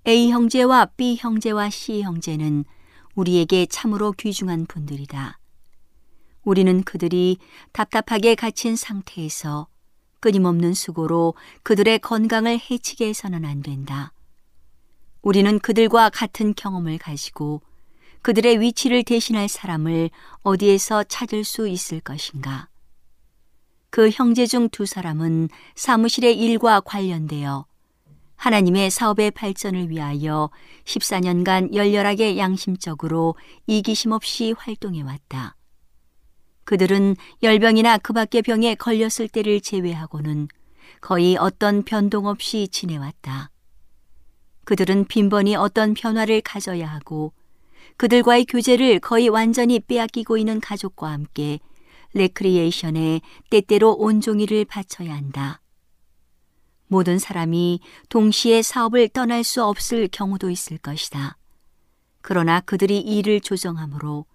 A 형제와 B 형제와 C 형제는 우리에게 참으로 귀중한 분들이다. 우리는 그들이 답답하게 갇힌 상태에서 끊임없는 수고로 그들의 건강을 해치게 해서는 안 된다. 우리는 그들과 같은 경험을 가지고 그들의 위치를 대신할 사람을 어디에서 찾을 수 있을 것인가? 그 형제 중 두 사람은 사무실의 일과 관련되어 하나님의 사업의 발전을 위하여 14년간 열렬하게 양심적으로 이기심 없이 활동해 왔다. 그들은 열병이나 그 밖의 병에 걸렸을 때를 제외하고는 거의 어떤 변동 없이 지내왔다. 그들은 빈번히 어떤 변화를 가져야 하고 그들과의 교제를 거의 완전히 빼앗기고 있는 가족과 함께 레크리에이션에 때때로 온종일을 바쳐야 한다. 모든 사람이 동시에 사업을 떠날 수 없을 경우도 있을 것이다. 그러나 그들이 일을 조정하므로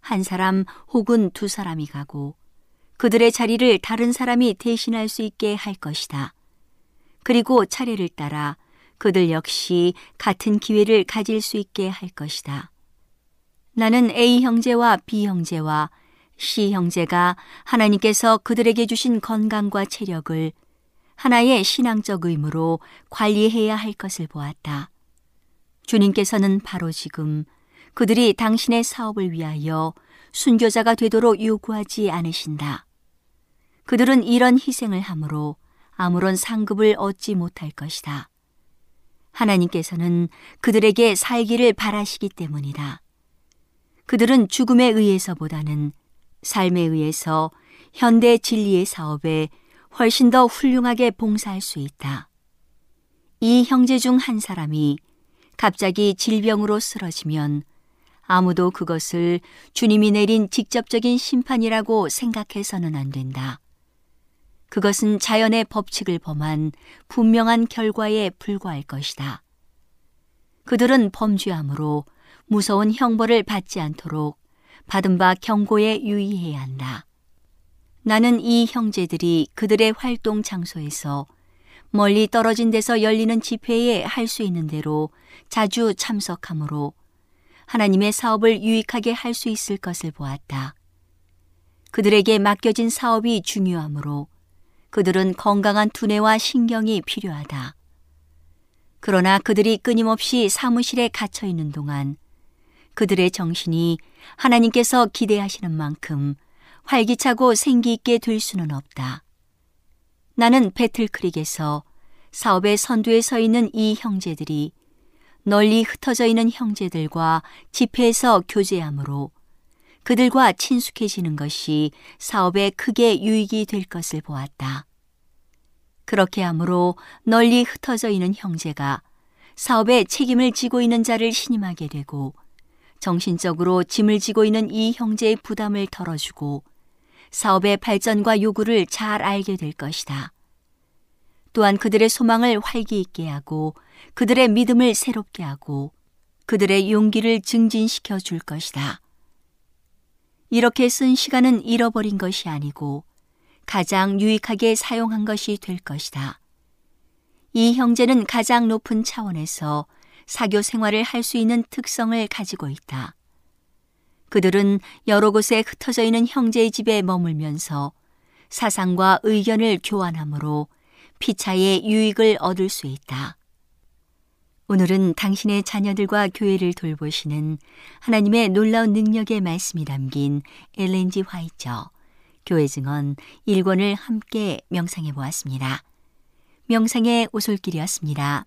한 사람 혹은 두 사람이 가고 그들의 자리를 다른 사람이 대신할 수 있게 할 것이다. 그리고 차례를 따라 그들 역시 같은 기회를 가질 수 있게 할 것이다. 나는 A 형제와 B 형제와 시 형제가 하나님께서 그들에게 주신 건강과 체력을 하나의 신앙적 의무로 관리해야 할 것을 보았다. 주님께서는 바로 지금 그들이 당신의 사업을 위하여 순교자가 되도록 요구하지 않으신다. 그들은 이런 희생을 함으로 아무런 상급을 얻지 못할 것이다. 하나님께서는 그들에게 살기를 바라시기 때문이다. 그들은 죽음에 의해서보다는 삶에 의해서 현대 진리의 사업에 훨씬 더 훌륭하게 봉사할 수 있다. 이 형제 중 한 사람이 갑자기 질병으로 쓰러지면 아무도 그것을 주님이 내린 직접적인 심판이라고 생각해서는 안 된다. 그것은 자연의 법칙을 범한 분명한 결과에 불과할 것이다. 그들은 범죄함으로 무서운 형벌을 받지 않도록 받은 바 경고에 유의해야 한다. 나는 이 형제들이 그들의 활동 장소에서 멀리 떨어진 데서 열리는 집회에 할 수 있는 대로 자주 참석하므로 하나님의 사업을 유익하게 할 수 있을 것을 보았다. 그들에게 맡겨진 사업이 중요하므로 그들은 건강한 두뇌와 신경이 필요하다. 그러나 그들이 끊임없이 사무실에 갇혀 있는 동안 그들의 정신이 하나님께서 기대하시는 만큼 활기차고 생기 있게 될 수는 없다. 나는 배틀크릭에서 사업의 선두에 서 있는 이 형제들이 널리 흩어져 있는 형제들과 집회에서 교제하므로 그들과 친숙해지는 것이 사업에 크게 유익이 될 것을 보았다. 그렇게 하므로 널리 흩어져 있는 형제가 사업에 책임을 지고 있는 자를 신임하게 되고 정신적으로 짐을 지고 있는 이 형제의 부담을 덜어주고 사업의 발전과 요구를 잘 알게 될 것이다. 또한 그들의 소망을 활기 있게 하고 그들의 믿음을 새롭게 하고 그들의 용기를 증진시켜 줄 것이다. 이렇게 쓴 시간은 잃어버린 것이 아니고 가장 유익하게 사용한 것이 될 것이다. 이 형제는 가장 높은 차원에서 사교 생활을 할 수 있는 특성을 가지고 있다. 그들은 여러 곳에 흩어져 있는 형제의 집에 머물면서 사상과 의견을 교환함으로 피차의 유익을 얻을 수 있다. 오늘은 당신의 자녀들과 교회를 돌보시는 하나님의 놀라운 능력의 말씀이 담긴 엘렌지 화이처 교회 증언 1권을 함께 명상해 보았습니다. 명상의 오솔길이었습니다.